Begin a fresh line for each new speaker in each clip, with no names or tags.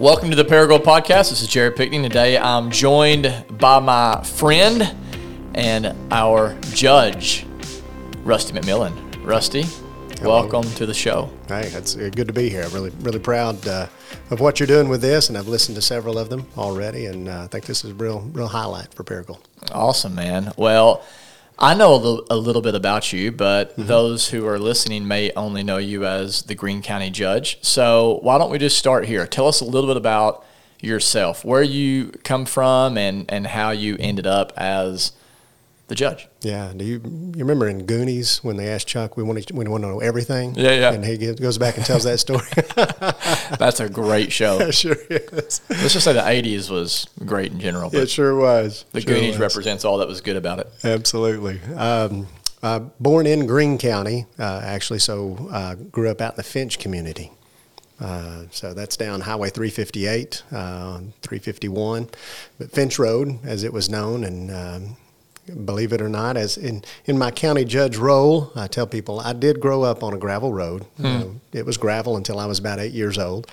Welcome to the Paragould Podcast. This is Jared Pickney. Today I'm joined by my friend and our judge, Rusty McMillon. Rusty, welcome to the show.
Hey, it's uh, good to be here. I'm really, really proud uh, of what you're doing with this, and I've listened to several of them already, and uh, I think this is a real, real highlight for Paragould.
Awesome, man. Well, I know a little, a little bit about you, but
Mm-hmm.
those who are listening may only know you as the Greene County judge. So why don't we just start here? Tell us a little bit about yourself, where you come from, and, and how you ended up as the judge.
Yeah, do you you remember in Goonies when they asked Chuck, we want to, we want to know everything?
Yeah, yeah.
And he gives, goes back and tells that story.
That's a great show.
sure is.
Let's just say the '80s was great in general,
It sure was.
the
Sure
Goonies
was.
represents all that was good about it.
Absolutely. Um, uh, born in Greene County, uh, actually, so uh, grew up out in the Finch community. Uh, so that's down Highway 358, uh, 351, but Finch Road, as it was known, and um, believe it or not, as in in my county judge role, I tell people I did grow up on a gravel road. Uh, it was gravel until I was about eight years old,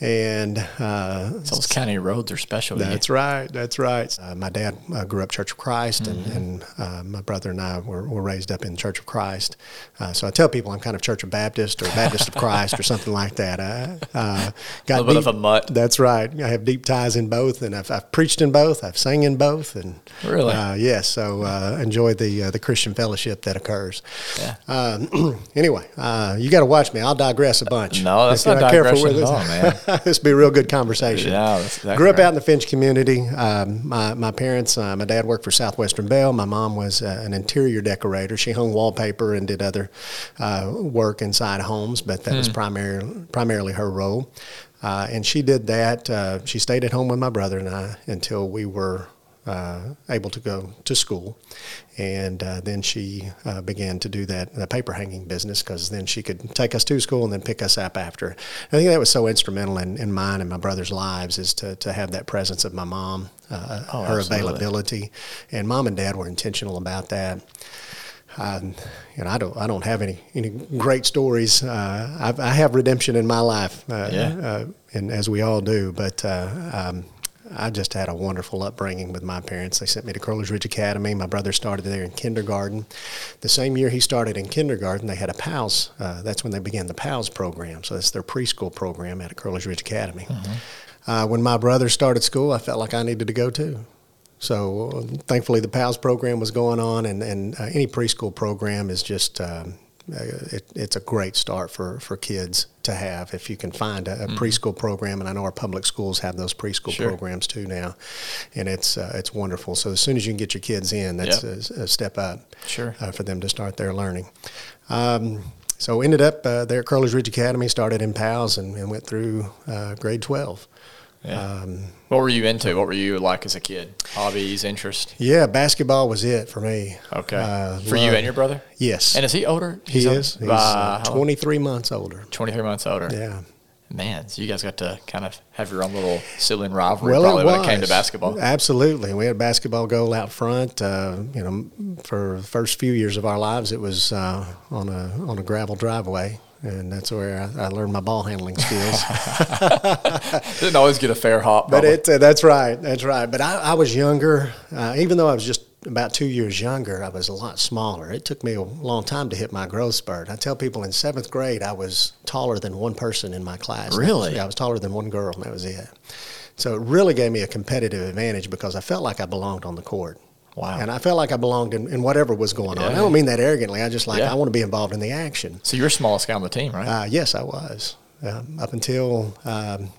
and uh,
Those county roads are special.
that's right. That's right. Uh, my dad uh, grew up Church of Christ, and, and uh, my brother and I were, were raised up in Church of Christ. Uh, so I tell people I'm kind of Church of Baptist or Baptist of Christ or something like that. I uh, got
A little bit of a mutt.
That's right. I have deep ties in both, and I've, I've preached in both. I've sang in both, and
Really?
uh, yes. So uh, enjoy the uh, the Christian fellowship that occurs.
Yeah.
Um, anyway, uh, you got to watch me. I'll digress a bunch.
No, that's not
careful
digression
with
at all, man.
this will be a real good conversation.
Yeah, exactly
Grew up
right.
out in the Finch community. Um, my, my parents, uh, my dad worked for Southwestern Bell. My mom was uh, an interior decorator. She hung wallpaper and did other uh, work inside homes, but that
Hmm.
was primary, primarily her role. Uh, and she did that. Uh, she stayed at home with my brother and I until we were uh, able to go to school. And uh, then she uh, began to do that the paper hanging business because then she could take us to school and then pick us up after. I think that was so instrumental in, in mine and my brother's lives is to, to have that presence of my mom, uh,
Oh,
her
absolutely.
availability, and mom and dad were intentional about that. Um, you know, I don't, I don't have any, any great stories. Uh, I've, I have redemption in my life, uh,
Yeah.
uh, and as we all do. But uh, um, I just had a wonderful upbringing with my parents. They sent me to Crowley's Ridge Academy. My brother started there in kindergarten. The same year he started in kindergarten, they had a PALS. Uh, that's when they began the PALS program. So that's their preschool program at Crowley's Ridge Academy. Uh, when my brother started school, I felt like I needed to go too. So uh, thankfully, the PALS program was going on, and, and uh, any preschool program is just um, uh, it, it's a great start for, for kids to have if you can find a, a preschool program. And I know our public schools have those preschool
Sure.
programs too now, and it's uh, it's wonderful. So as soon as you can get your kids in, that's
Yep.
a, a step up
Sure.
uh, for them to start their learning. Um, so ended up uh, there at Crowley's Ridge Academy, started in PALS, and, and went through uh, grade twelve.
Yeah.
Um,
what were you into? What were you like as a kid? Hobbies, interest?
Yeah, basketball was it for me.
Okay.
Uh,
For you and your brother?
Yes.
And is he older?
he
He's
is. He's uh, 23 months older.
23 months older.
Yeah.
Man, so you guys got to kind of have your own little sibling rivalry
Well,
probably
it
when it came to basketball.
Absolutely. We had a basketball goal out front. Uh, you know, for the first few years of our lives, it was uh, on a on a gravel driveway. And that's where I, I learned my ball handling skills.
Didn't always get a fair hop.
But it, uh, that's right, that's right. But I, I was younger, uh, even though I was just about two years younger, I was a lot smaller. It took me a long time to hit my growth spurt. I tell people in seventh grade, I was taller than one person in my class.
Really?
Yeah, I was taller than one girl, and that was it. So it really gave me a competitive advantage because I felt like I belonged on the court.
Wow.
And I felt like I belonged in, in whatever was going on. I don't mean that arrogantly. I just like,
Yeah.
I want to be involved in the action.
so you're the smallest guy on the team, right?
Uh, yes, I was. Um, up until um,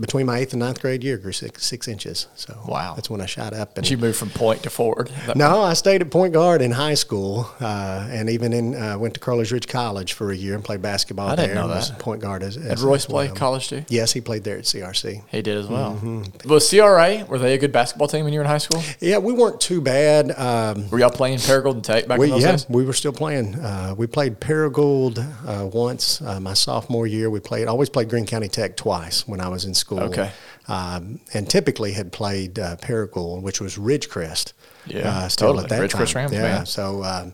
between my eighth and ninth grade year, grew six, six inches. So
Wow.
that's when I shot up. And
Did you move from point to forward?
No, I stayed at point guard in high school, uh, and even in uh, went to Crowley's Ridge College for a year and played basketball
I
there.
didn't know
and was
that.
point guard as,
Did Royce play
well.
college too?
Yes, he played there at CRC.
He did as well.
Mm-hmm.
Was CRA, were they a good basketball team when you were in high school?
Yeah, we weren't too bad. Um,
Were y'all playing Paragould and Tech back
we,
in those
yeah,
days?
we were still playing. Uh, we played Paragould uh, once uh, my sophomore year. We played always played Greene County Tech twice when I was in school.
Okay.
Um, and typically had played uh, Paragould, which was Ridgecrest.
Yeah,
uh, still
totally.
at that
Ridgecrest
time.
Rams,
yeah.
man.
So um,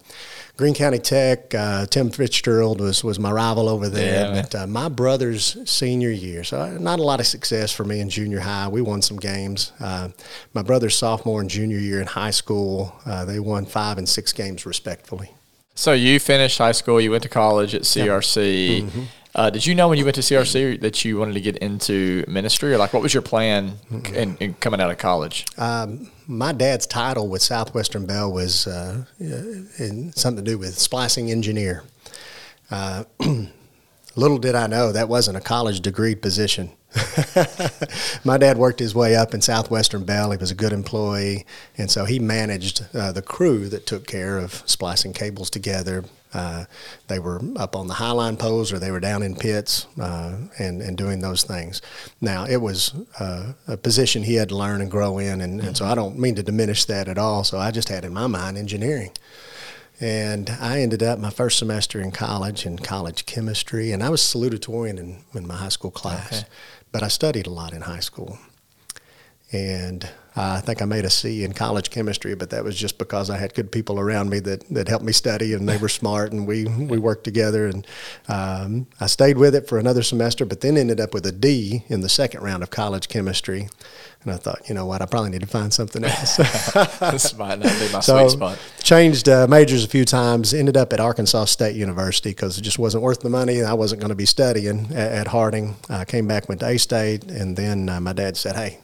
Greene County Tech, uh, Tim Fitzgerald was was my rival over there.
Yeah,
but uh, my brother's senior year, so uh, not a lot of success for me in junior high. We won some games. Uh, my brother's sophomore and junior year in high school, uh, they won five and six games respectively.
So you finished high school. You went to college at CRC.
Mm-hmm.
Uh, did you know when you went to CRC that you wanted to get into ministry, or like what was your plan in, in coming out of college?
Um, my dad's title with Southwestern Bell was uh, in something to do with splicing engineer. Uh, little did I know that wasn't a college degree position. my dad worked his way up in Southwestern Bell. He was a good employee, and so he managed uh, the crew that took care of splicing cables together. Uh, they were up on the highline poles or they were down in pits uh, and, and doing those things. Now, it was uh, a position he had to learn and grow in, and, and so I don't mean to diminish that at all. So I just had in my mind engineering. And I ended up my first semester in college in college chemistry, and I was salutatorian in, in my high school class.
Okay.
But I studied a lot in high school. And I think I made a C in college chemistry, but that was just because I had good people around me that, that helped me study, and they were smart, and we, we worked together. And um, I stayed with it for another semester, but then ended up with a D in the second round of college chemistry. And I thought, you know what, I probably need to find something else.
this might not be my
so
sweet spot.
changed uh, majors a few times. Ended up at Arkansas State University because it just wasn't worth the money. I wasn't going to be studying at, at Harding. I came back, went to A State, and then uh, my dad said, "Hey,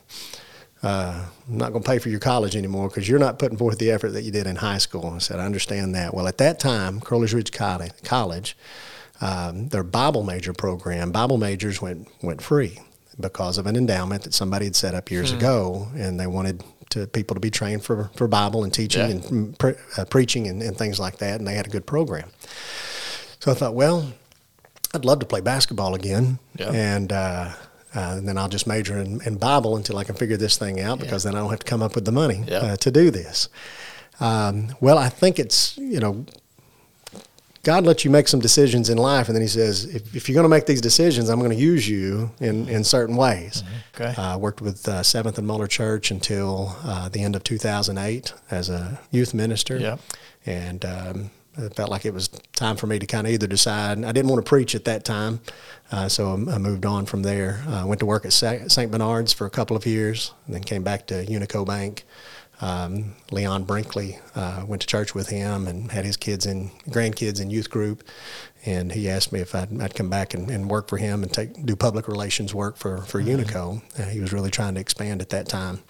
uh, I'm not going to pay for your college anymore because you're not putting forth the effort that you did in high school." I said, "I understand that." Well, at that time, Crowley's Ridge College, um, their Bible major program, Bible majors went went free because of an endowment that somebody had set up years ago, and they wanted to people to be trained for, for Bible and teaching
Yeah.
and pre- uh, preaching and, and things like that, and they had a good program. So I thought, well, I'd love to play basketball again,
Yeah.
and, uh, uh, and then I'll just major in, in Bible until I can figure this thing out because then I don't have to come up with the money
Yeah.
uh, to do this. Um, well, I think it's you know God lets you make some decisions in life, and then He says, if, if you're going to make these decisions, I'm going to use you in, in certain ways.
Okay.
I worked with uh, Seventh and Mueller Church until uh, the end of 2008 as a youth minister.
Yeah.
And um, it felt like it was time for me to kind of either decide. I didn't want to preach at that time, uh, so I I moved on from there. I went to work at St. Bernard's for a couple of years, and then came back to Unico Bank. Um, Leon Brinkley uh, went to church with him and had his kids and grandkids in youth group, and he asked me if I'd, I'd come back and, and work for him and take do public relations work for for Unico. Uh, he was really trying to expand at that time.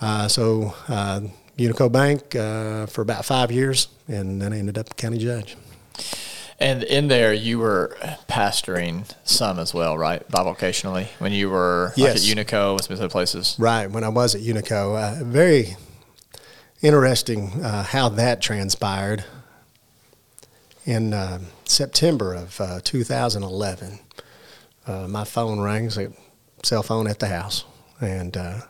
Uh, so uh, Unico Bank uh, for about five years, and then I ended up county judge.
And in there, you were pastoring some as well, right? Bivocationally, when you were
Yes.
like at Unico and some other places.
Right when I was at Unico, uh, very interesting uh, how that transpired. In uh, September of uh, 2011, uh, my phone rings, a cell phone at the house, and uh,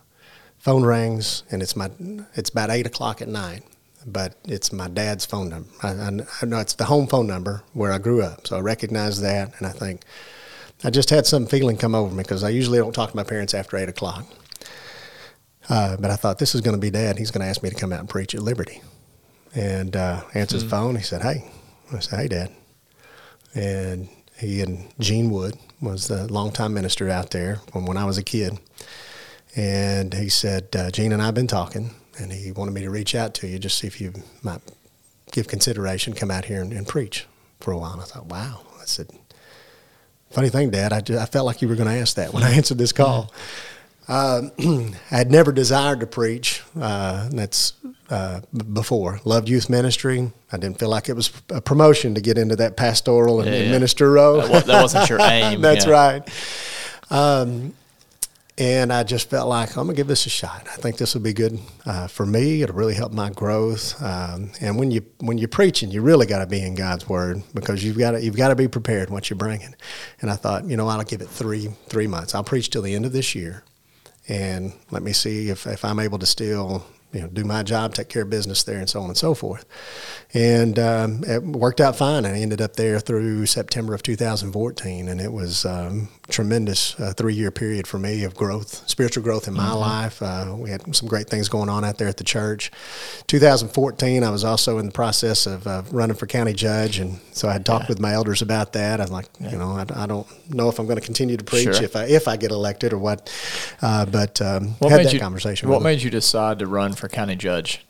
phone rings, and it's my it's about eight o'clock at night, but it's my dad's phone number. I, I, I know it's the home phone number where I grew up, so I recognize that, and I think I just had some feeling come over me because I usually don't talk to my parents after eight o'clock. Uh, but I thought this is going to be dad. He's going to ask me to come out and preach at Liberty. And uh, answers the phone. He said, "Hey," I said, "Hey, Dad." And he and Gene Wood was the longtime minister out there from when I was a kid. And he said, uh, "Gene and I've been talking, and he wanted me to reach out to you just see if you might give consideration, come out here and, and preach for a while." And I thought, "Wow," I said. Funny thing, Dad, I, ju- I felt like you were going to ask that when I answered this call. Uh, I had never desired to preach. Uh, that's uh, before. Loved youth ministry. I didn't feel like it was a promotion to get into that pastoral and,
Yeah, yeah.
minister role.
That that wasn't your aim,
that's
yeah.
right. Um, and I just felt like I'm gonna give this a shot. I think this will be good uh, for me. It'll really help my growth. Um, and when you when you're preaching, you really got to be in God's Word because you've got to you've got to be prepared what you're bringing. And I thought, you know, I'll give it three three months. I'll preach till the end of this year, and let me see if if I'm able to still you know do my job, take care of business there, and so on and so forth. And um, it worked out fine. I ended up there through September of 2014, and it was um, tremendous uh, three year period for me of growth, spiritual growth in my mm-hmm. life. Uh, we had some great things going on out there at the church. 2014, I was also in the process of uh, running for county judge, and so I had talked yeah. with my elders about that. I was like, yeah. you know, I, I, don't know if I'm going to continue to preach sure. if I if I get elected or what. Uh, but um, what had that
you,
conversation.
What made you decide to run for county judge?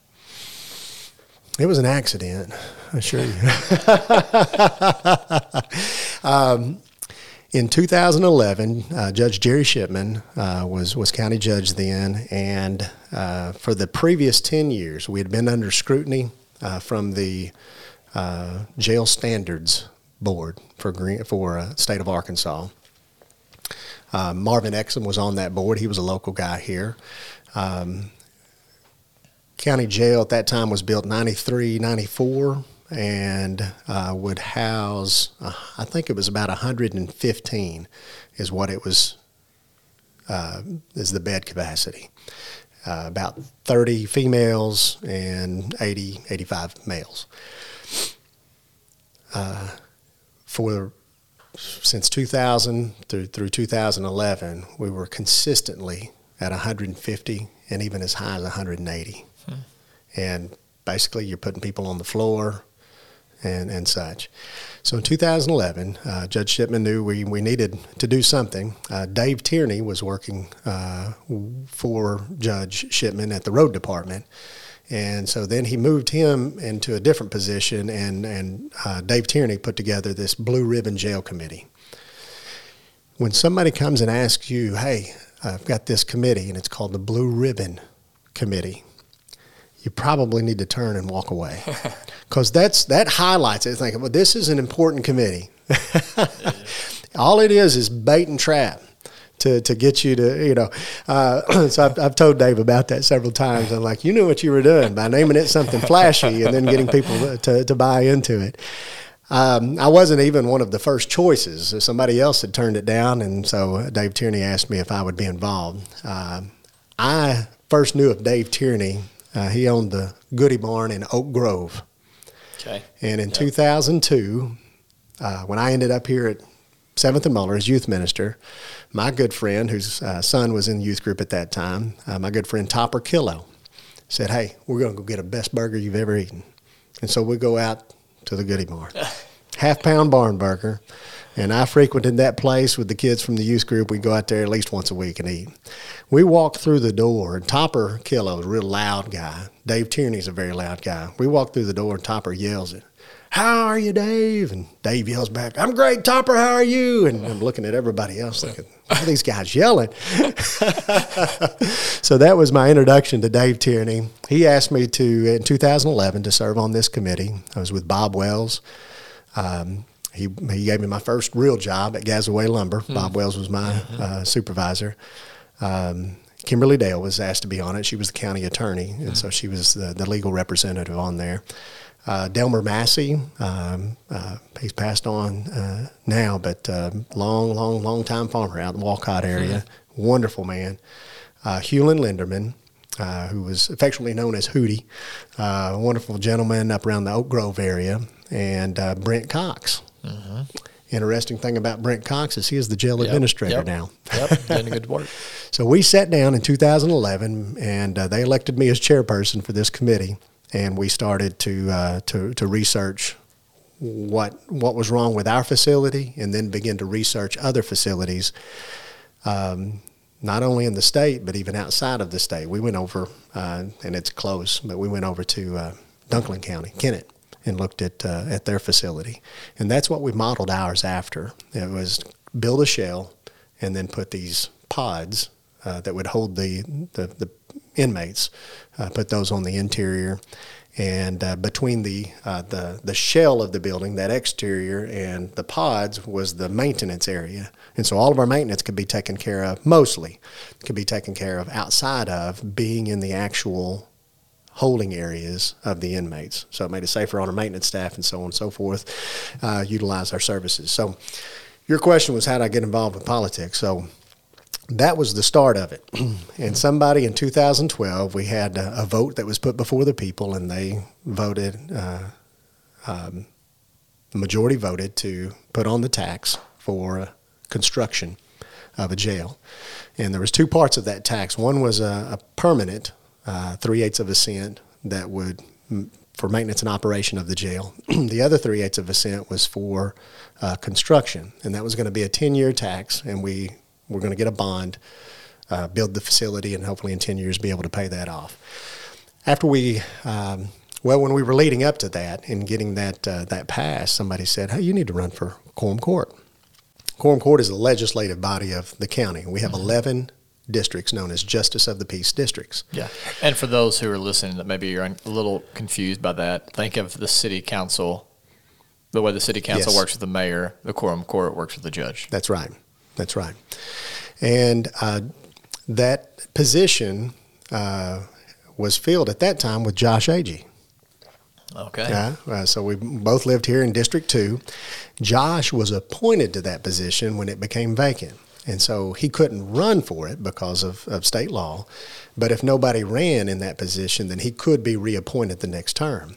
It was an accident, I assure you. um, in 2011, uh, Judge Jerry Shipman uh, was was county judge then, and uh, for the previous 10 years, we had been under scrutiny uh, from the uh, Jail Standards Board for Green, for uh, state of Arkansas. Marvin Exum was on that board. He was a local guy here. Um, county jail at that time was built 93, 94 and uh, would house, uh, I think it was about 115 is what it was, uh, is the bed capacity. Uh, about 30 females and 80, 85 males. Uh, for since 2000 through, through 2011, we were consistently at 150 and even as high as 180 and basically you're putting people on the floor and, and such. So in 2011, uh, Judge Shipman knew we, we needed to do something. Uh, Dave Tierney was working uh, for Judge Shipman at the road department. And so then he moved him into a different position, and, and uh, Dave Tierney put together this Blue Ribbon Jail Committee. When somebody comes and asks you, hey, I've got this committee, and it's called the Blue Ribbon Committee, you probably need to turn and walk away because that's that highlights it. Thinking, well, this is an important committee. All it is is bait and trap to, to get you to, you know. Uh, so I've, I've told Dave about that several times. I'm like, you knew what you were doing by naming it something flashy and then getting people to, to buy into it. Um, I wasn't even one of the first choices. Somebody else had turned it down, and so Dave Tierney asked me if I would be involved. Uh, I first knew of Dave Tierney uh, he owned the Goody Barn in Oak Grove.
Okay.
And in yep. 2002, uh, when I ended up here at Seventh and Mueller as youth minister, my good friend, whose uh, son was in the youth group at that time, uh, my good friend Topper Killo, said, "Hey, we're going to go get a best burger you've ever eaten." And so we go out to the Goody Barn, half pound barn burger. And I frequented that place with the kids from the youth group. We go out there at least once a week and eat. We walked through the door, and Topper Killo a real loud guy. Dave Tierney's a very loud guy. We walk through the door, and Topper yells it. How are you, Dave? And Dave yells back, I'm great, Topper. How are you? And I'm looking at everybody else thinking, are these guys yelling? so that was my introduction to Dave Tierney. He asked me to, in 2011, to serve on this committee. I was with Bob Wells. Um, he, he gave me my first real job at Gazaway Lumber. Mm-hmm. Bob Wells was my mm-hmm. uh, supervisor. Um, Kimberly Dale was asked to be on it. She was the county attorney, and mm-hmm. so she was the, the, legal representative on there. Uh, Delmer Massey, um, uh, he's passed on uh, now, but uh, long, long, long time farmer out in the Walcott area. Mm-hmm. Wonderful man. Uh, Hewlin Linderman, uh, who was affectionately known as Hootie, uh, a wonderful gentleman up around the Oak Grove area, and uh, Brent Cox. Mm-hmm. Interesting thing about Brent Cox is he is the jail yep, administrator
yep,
now.
Yep, doing good work.
so we sat down in 2011, and uh, they elected me as chairperson for this committee, and we started to uh, to to research what what was wrong with our facility, and then begin to research other facilities. Um, not only in the state, but even outside of the state. We went over, uh, and it's close, but we went over to uh, Dunklin County, Kennett, and looked at uh, at their facility, and that's what we modeled ours after. It was build a shell, and then put these pods uh, that would hold the the, the inmates, uh, put those on the interior, and uh, between the uh, the the shell of the building, that exterior, and the pods was the maintenance area, and so all of our maintenance could be taken care of. Mostly, could be taken care of outside of being in the actual holding areas of the inmates. So it made it safer on our maintenance staff and so on and so forth, uh, utilize our services. So your question was how did I get involved with politics? So that was the start of it. and somebody in 2012, we had a, a, vote that was put before the people, and they voted, uh, um, the majority voted to put on the tax for construction of a jail. And there was two parts of that tax. One was a, a permanent uh, three eighths of a cent that would for maintenance and operation of the jail. the other three eighths of a cent was for uh, construction, and that was going to be a 10 year tax, and we were going to get a bond, uh, build the facility, and hopefully in 10 years be able to pay that off. After we, um, well, when we were leading up to that and getting that, uh, that passed, somebody said, hey, you need to run for Quorum Court. Quorum Court is the legislative body of the county. We have mm-hmm. 11 districts known as Justice of the Peace districts.
Yeah. And for those who are listening that maybe you're a little confused by that, think of the city council, the way the city council yes. works with the mayor, the quorum court works with the judge.
That's right. That's right. And uh, that position uh, was filled at that time with Josh Agee.
Okay.
Yeah. Uh, so we both lived here in District 2. Josh was appointed to that position when it became vacant. And so he couldn't run for it because of, of state law. But if nobody ran in that position, then he could be reappointed the next term.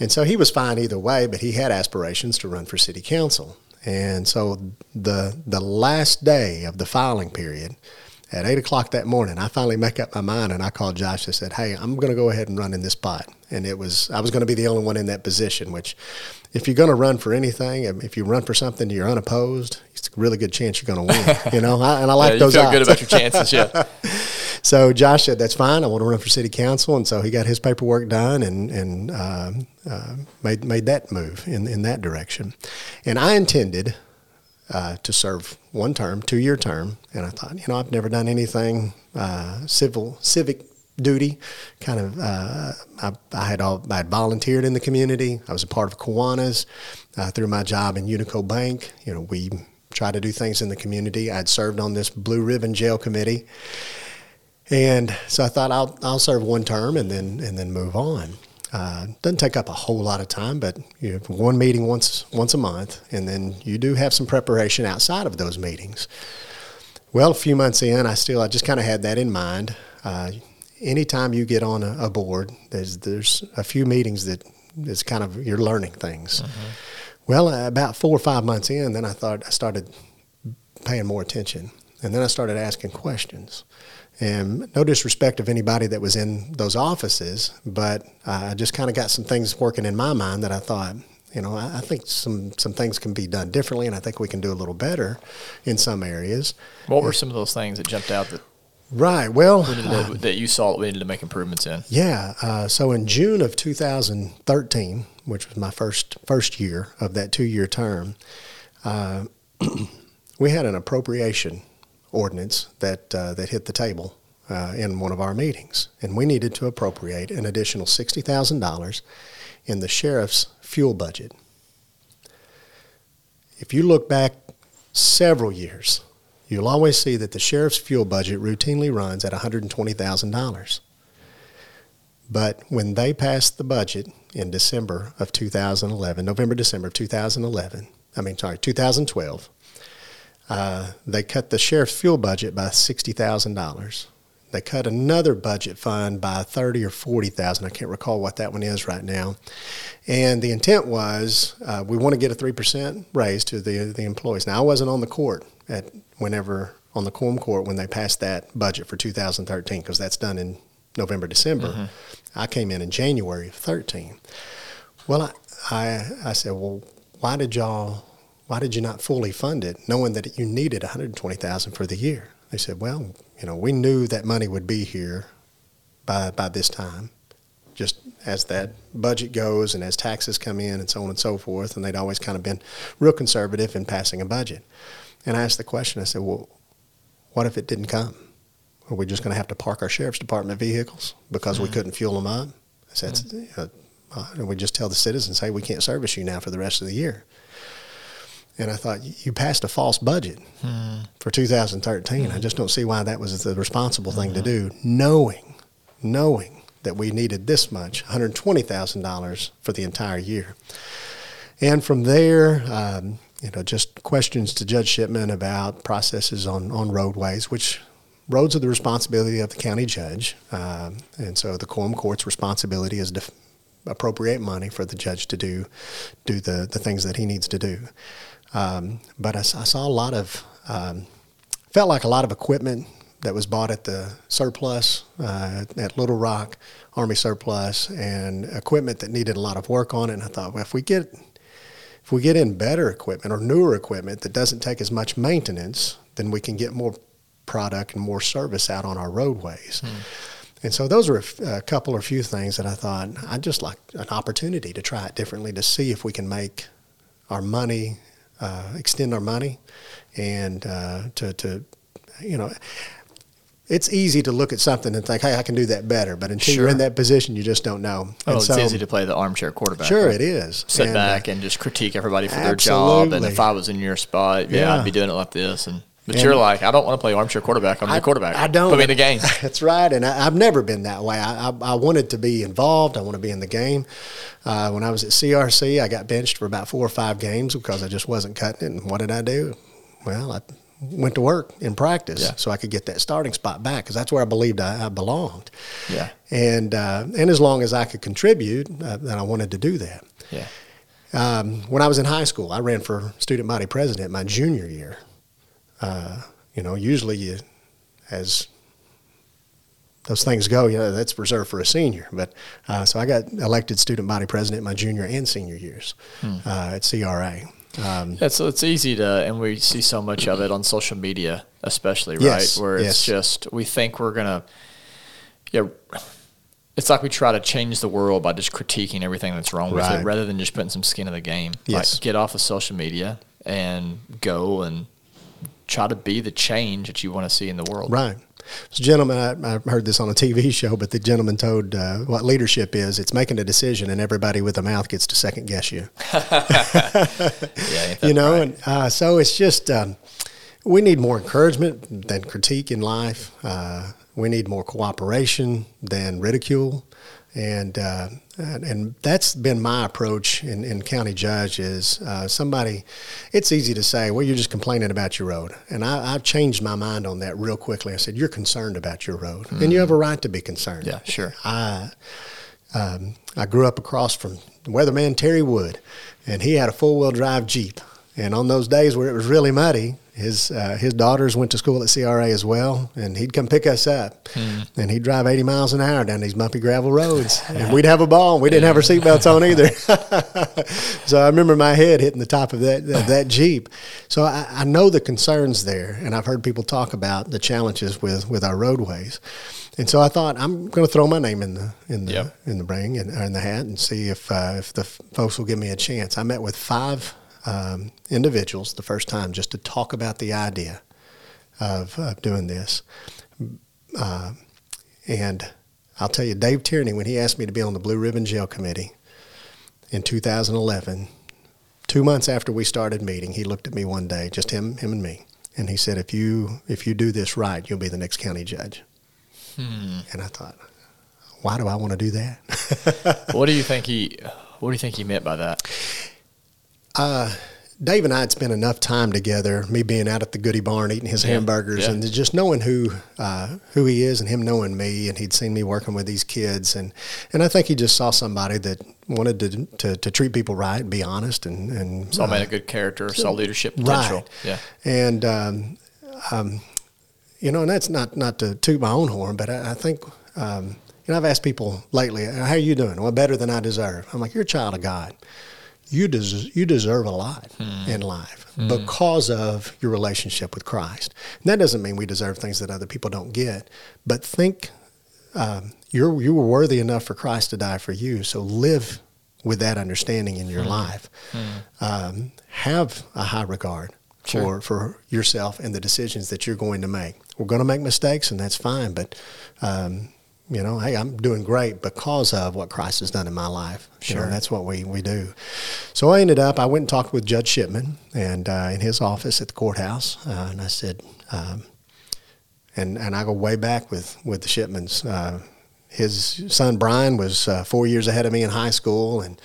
And so he was fine either way, but he had aspirations to run for city council. And so the the last day of the filing period, at eight o'clock that morning, I finally make up my mind and I called Josh. I said, "Hey, I'm going to go ahead and run in this spot. And it was I was going to be the only one in that position. Which, if you're going to run for anything, if you run for something you're unopposed, it's a really good chance you're going to win. you know, I, and I like
yeah,
those.
Feel
odds.
good about your chances, yeah.
so Josh said, "That's fine. I want to run for city council," and so he got his paperwork done and and uh, uh, made made that move in in that direction. And I intended uh, to serve one term, two year term, and I thought, you know, I've never done anything uh, civil civic duty. Kind of, uh, I, I, had all I had volunteered in the community. I was a part of Kiwanis uh, through my job in Unico Bank. You know, we try to do things in the community. I'd served on this Blue Ribbon Jail Committee. And so I thought I'll I'll serve one term and then and then move on. Uh, doesn't take up a whole lot of time, but you have one meeting once once a month, and then you do have some preparation outside of those meetings. Well, a few months in, I still I just kind of had that in mind. Uh, anytime you get on a, a, board, there's there's a few meetings that is kind of you're learning things. Mm-hmm. Well, about four or five months in, then I thought I started paying more attention, and then I started asking questions. And no disrespect of anybody that was in those offices, but I just kind of got some things working in my mind that I thought, you know, I, I, think some some things can be done differently, and I think we can do a little better in some areas.
What were some of those things that jumped out that?
Right. Well,
to, uh, that you saw that we needed to make improvements in.
Yeah. Uh, so in June of 2013, which was my first first year of that two year term, uh, we had an appropriation ordinance that uh, that hit the table uh, in one of our meetings, and we needed to appropriate an additional sixty thousand dollars in the sheriff's fuel budget. If you look back several years, you'll always see that the sheriff's fuel budget routinely runs at one hundred and twenty thousand dollars. But when they passed the budget in December of 2011, November, December of 2011, I mean, sorry, 2012, uh, they cut the sheriff's fuel budget by sixty thousand dollars. They cut another budget fund by thirty or forty thousand. I can't recall what that one is right now. And the intent was uh, we want to get a three percent raise to the the employees. Now I wasn't on the court at whenever on the quorum court when they passed that budget for 2013 because that's done in November December. Mm-hmm. I came in in January of 13. Well, I, I I said, well, why did y'all why did you not fully fund it, knowing that you needed 120,000 for the year? They said, well, you know, we knew that money would be here by by this time, just as that budget goes and as taxes come in and so on and so forth. And they'd always kind of been real conservative in passing a budget. And I asked the question. I said, well, what if it didn't come? Are we just going to have to park our sheriff's department vehicles because mm-hmm. we couldn't fuel them up? I said, mm-hmm. uh, and we just tell the citizens, hey, we can't service you now for the rest of the year. And I thought, you passed a false budget hmm. for 2013. Hmm. I just don't see why that was the responsible thing to do, knowing, knowing that we needed this much, $120,000 for the entire year. And from there, um, you know, just questions to Judge Shipman about processes on, on roadways, which roads are the responsibility of the county judge. Um, and so the quorum court's responsibility is to appropriate money for the judge to do, do the, the things that he needs to do. Um, but I, I, saw a lot of, um, felt like a lot of equipment that was bought at the surplus uh, at Little Rock Army surplus and equipment that needed a lot of work on it. And I thought, well, if we get if we get in better equipment or newer equipment that doesn't take as much maintenance, then we can get more product and more service out on our roadways. Hmm. And so those are a, a couple or few things that I thought I'd just like an opportunity to try it differently to see if we can make our money, uh, extend our money, and uh, to, to, you know, it's easy to look at something and think, hey, I can do that better. But until sure. you're in that position, you just don't know.
Oh, and it's so, easy to play the armchair quarterback.
Sure, right? it is.
Sit and, back uh, and just critique everybody for absolutely. their job. And if I was in your spot, yeah, yeah. I'd be doing it like this. And but and you're like, I don't want to play armchair quarterback. I'm I, the quarterback.
I don't.
Put me in the game.
That's right. And I, have never been that way. I, I, I, wanted to be involved. I want to be in the game. Uh, when I was at CRC, I got benched for about four or five games because I just wasn't cutting it. And what did I do? Well, I went to work in practice yeah. so I could get that starting spot back because that's where I believed I, I belonged.
Yeah.
And uh, and as long as I could contribute, uh, then I wanted to do that.
Yeah.
Um, when I was in high school, I ran for student body president my junior year. Uh, you know, usually you, as those things go, you know, that's reserved for a senior. But uh, so I got elected student body president my junior and senior years hmm. uh, at CRA.
Um, so it's easy to, and we see so much of it on social media, especially, right? Yes, Where it's yes. just, we think we're going to, yeah, it's like we try to change the world by just critiquing everything that's wrong with it rather than just putting some skin in the game. Yes. Like, get off of social media and go and try to be the change that you want to see in the world.
Right. So, gentleman, I, I, heard this on a TV show, but the gentleman told uh, what leadership is. It's making a decision, and everybody with a mouth gets to second guess you. yeah, you know, right. and uh, so it's just um, we need more encouragement than critique in life. Uh, we need more cooperation than ridicule, and uh, and, that's been my approach in, in county judge is uh, somebody, it's easy to say, well, you're just complaining about your road. And I, have changed my mind on that real quickly. I said, you're concerned about your road mm-hmm. and you have a right to be concerned.
Yeah, sure.
I, um, I grew up across from weatherman Terry Wood and he had a four wheel drive Jeep. And on those days where it was really muddy, his uh, his daughters went to school at CRA as well, and he'd come pick us up, mm. and he'd drive 80 miles an hour down these bumpy gravel roads, and we'd have a ball. And we didn't have our seatbelts on either, so I remember my head hitting the top of that of that Jeep. So I, I, know the concerns there, and I've heard people talk about the challenges with with our roadways, and so I thought I'm going to throw my name in the in the yep. in the ring and in the hat and see if uh, if the folks will give me a chance. I met with five um, individuals the first time just to talk about the idea of, of doing this. Uh, and I'll tell you, Dave Tierney, when he asked me to be on the Blue Ribbon Jail Committee in 2011, two months after we started meeting, he looked at me one day, just him, him and me, and he said, "If you if you do this right, you'll be the next county judge." Hmm. And I thought, why do I want to do that?
what do you think he What do you think he meant by that?
Uh, Dave and I had spent enough time together, me being out at the Goody Barn eating his yeah, hamburgers, yeah. and just knowing who uh, who he is, and him knowing me, and he'd seen me working with these kids, and and I think he just saw somebody that wanted to to, to treat people right, and be honest, and and
saw uh, man a good character, saw leadership potential,
right. yeah, and um, um, you know, and that's not not to toot my own horn, but I, I think. Um, you know, I've asked people lately, "How are you doing?" Well, better than I deserve. I'm like, "You're a child of God." You des- you deserve a lot mm. in life mm. because of your relationship with Christ. And that doesn't mean we deserve things that other people don't get, but think um, you're you were worthy enough for Christ to die for you. So live with that understanding in your mm. life. Hmm. Um, have a high regard sure. for for yourself and the decisions that you're going to make. We're going to make mistakes, and that's fine, but um, you know, hey, I'm doing great because of what Christ has done in my life. Sure. You know, that's what we, we do. So I ended up, I went and talked with Judge Shipman and uh, in his office at the courthouse. Uh, and I said, um, and, and I go way back with, with the Shipmans. Uh, his son Brian was uh, four years ahead of me in high school, and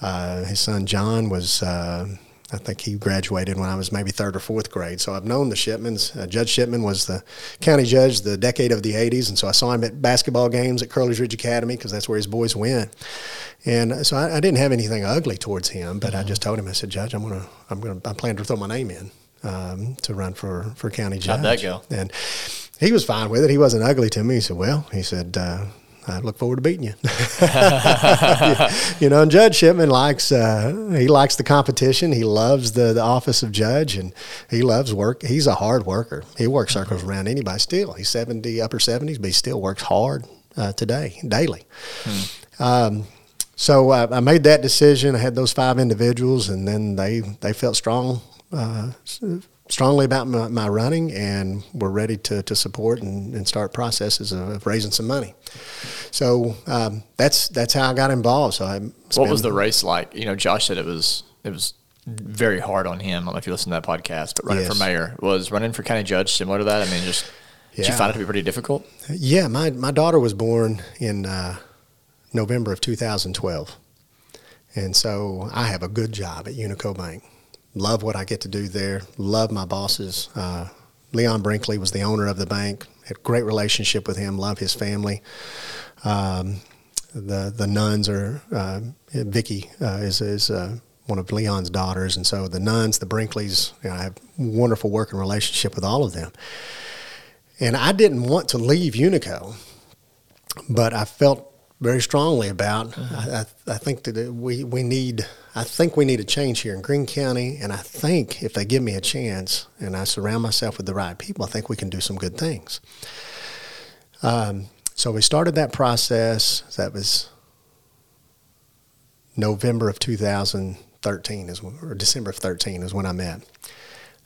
uh, his son John was uh, I think he graduated when I was maybe third or fourth grade. So I've known the Shipmans. Uh, judge Shipman was the county judge the decade of the 80s. And so I saw him at basketball games at Crowley's Ridge Academy because that's where his boys went. And so I, I, didn't have anything ugly towards him, but mm-hmm. I just told him, I said, Judge, I'm going to, I'm going to, I'm planning to throw my name in um, to run for, for county judge.
How'd that go?
And he was fine with it. He wasn't ugly to me. He said, well, he said, uh, I look forward to beating you. you know, and Judge Shipman likes uh, he likes the competition. He loves the, the office of judge, and he loves work. He's a hard worker. He works circles around anybody. Still, he's seventy, upper seventies, but he still works hard uh, today, daily. Hmm. Um, so uh, I made that decision. I had those five individuals, and then they they felt strong uh, strongly about my, my, running and were ready to, to support and, and start processes of, of, raising some money. So um, that's that's how I got involved. So I.
What was the race like? You know, Josh said it was it was very hard on him. I don't know if you listened to that podcast, but running yes. for mayor was running for county judge similar to that. I mean, just yeah. did you find it to be pretty difficult?
Yeah, my my daughter was born in uh, November of 2012, and so I have a good job at Unico Bank love what I get to do there. Love my bosses. Uh, Leon Brinkley was the owner of the bank. Had great relationship with him. Love his family. Um, the the nuns are uh, Vicky uh, is is uh, one of Leon's daughters, and so the nuns, the Brinkleys, you know, I have wonderful working relationship with all of them. And I didn't want to leave Unico, but I felt very strongly about. Mm-hmm. I, I, think that we, we need I think we need a change here in Greene County, and I think if they give me a chance and I surround myself with the right people, I think we can do some good things. Um, so we started that process. That was November of 2013 is or December of 13 is when I met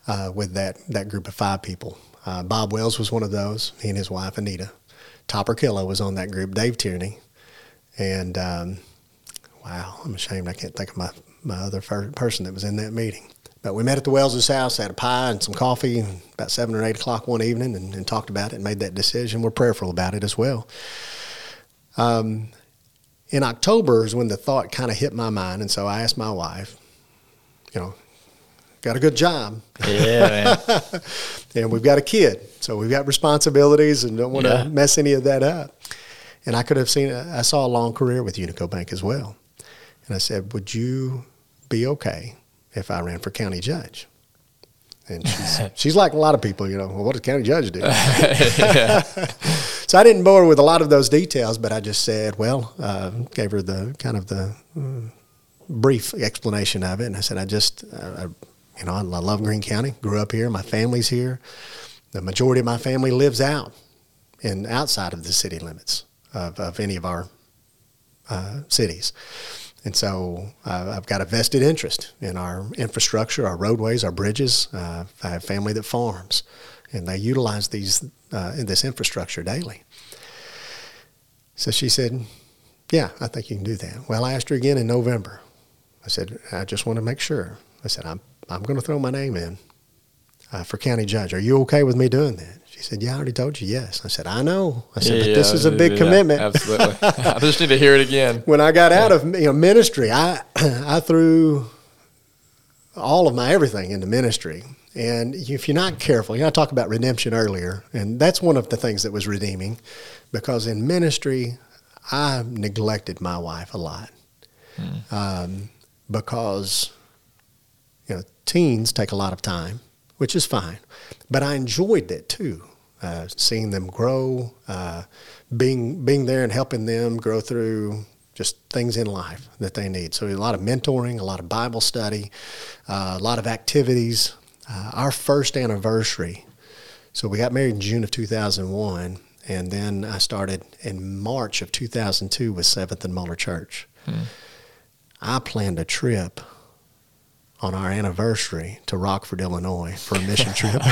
uh, with that that group of five people. Uh, Bob Wells was one of those. He and his wife Anita. Topper Killo was on that group. Dave Tierney, and um, wow, I'm ashamed I can't think of my, my other person that was in that meeting. But we met at the Wells' house, had a pie and some coffee about 7 or 8 o'clock one evening and, and talked about it and made that decision. We're prayerful about it as well. Um, in October is when the thought kind of hit my mind. And so I asked my wife, you know, got a good job.
Yeah,
and we've got a kid. So we've got responsibilities and don't want to yeah. mess any of that up. And I could have seen, I saw a long career with Unico Bank as well. And I said, Would you be okay if I ran for county judge? And she's, she's like a lot of people, you know, well, what does county judge do? so I didn't bore her with a lot of those details, but I just said, well, uh, gave her the kind of the uh, brief explanation of it. And I said, I just, uh, I, you know, I love Greene County, grew up here, my family's here. The majority of my family lives out and outside of the city limits of, of any of our uh, cities. And so uh, I've got a vested interest in our infrastructure, our roadways, our bridges. Uh, I have family that farms, and they utilize these uh, in this infrastructure daily. So she said, "Yeah, I think you can do that." Well, I asked her again in November. I said, "I just want to make sure." I said, "I'm I'm going to throw my name in uh, for county judge. Are you okay with me doing that?" She said, "Yeah, I already told you yes." I said, "I know." I said, yeah, "But this is a big yeah, commitment."
Absolutely. I just need to hear it again.
when I got out of you know, ministry, I I threw all of my everything into ministry. And if you're not careful, you know, I talked about redemption earlier, and that's one of the things that was redeeming, because in ministry, I neglected my wife a lot, hmm. um, because you know teens take a lot of time, which is fine, but I enjoyed that too uh, seeing them grow, uh, being being there and helping them grow through just things in life that they need. So a lot of mentoring, a lot of Bible study, uh, a lot of activities. Uh, our first anniversary, so we got married in June of 2001, and then I started in March of 2002 with Seventh and Mueller Church. Hmm. I planned a trip on our anniversary to Rockford, Illinois for a mission trip.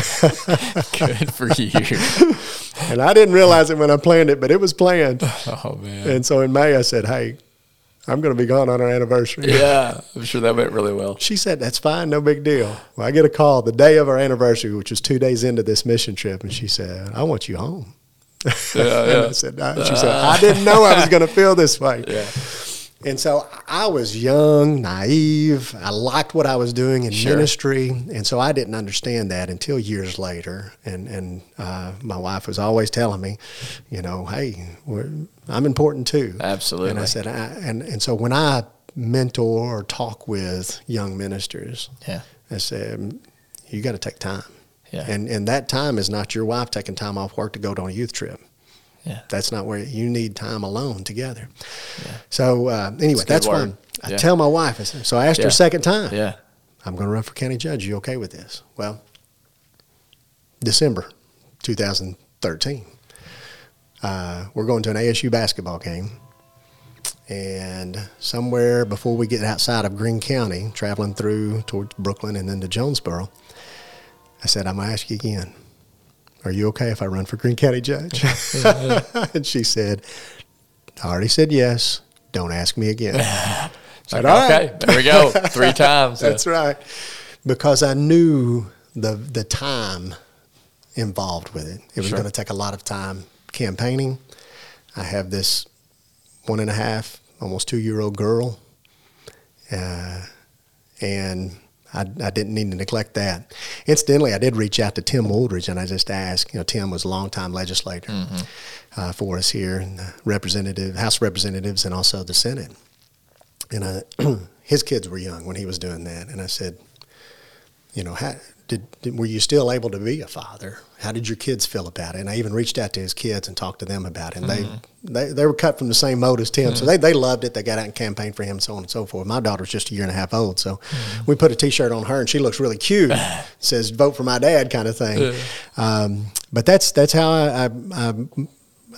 Good for you.
and I didn't realize it when I planned it, but it was planned.
Oh, man.
And so in May, I said, hey, I'm going to be gone on our anniversary.
Yeah, I'm sure that went really well.
She said, that's fine, no big deal. Well, I get a call the day of our anniversary, which was two days into this mission trip, and she said, I want you home. Yeah, yeah. I said, no. she said, I didn't know I was going to feel this way.
Yeah.
And so I was young, naive. I liked what I was doing in
Sure.
ministry, and so I didn't understand that until years later. And and uh, my wife was always telling me, you know, hey, we're, I'm important too.
Absolutely.
And I said, I, and and so when I mentor or talk with young ministers,
Yeah.
I said, you got to take time.
Yeah.
And and that time is not your wife taking time off work to go on a youth trip.
Yeah.
That's not where you need time alone together. So uh, anyway, that's
word.
one. I
Yeah.
tell my wife. I said, so I asked her
Yeah.
a second time.
Yeah.
I'm going to run for county judge. You okay with this? Well, December 2013. Uh, we're going to an ASU basketball game. And somewhere before we get outside of Greene County, traveling through towards Brookland and then to Jonesboro, I said, I'm going to ask you again. Are you okay if I run for Greene County judge? and she said, I already said yes. Don't ask me again. I said, "All right."
Okay. There we go. Three times.
That's right. Because I knew the the time involved with it. It was
Sure.
going to take a lot of time campaigning. I have this one and a half, almost two year old girl, uh, and I, I didn't need to neglect that. Incidentally, I did reach out to Tim Wooldridge and I just asked. You know, Tim was a longtime legislator uh, for us here, the representative, House of Representatives, and also the Senate. And I, his kids were young when he was doing that, and I said, you know, how, did, did were you still able to be a father? How did your kids feel about it? And I even reached out to his kids and talked to them about it. And they, they they were cut from the same mold as Tim, so they, they loved it. They got out and campaigned for him, and so on and so forth. My daughter's just a year and a half old, so we put a T-shirt on her, and she looks really cute. says "Vote for my dad" kind of thing. Um, but that's that's how I, I, I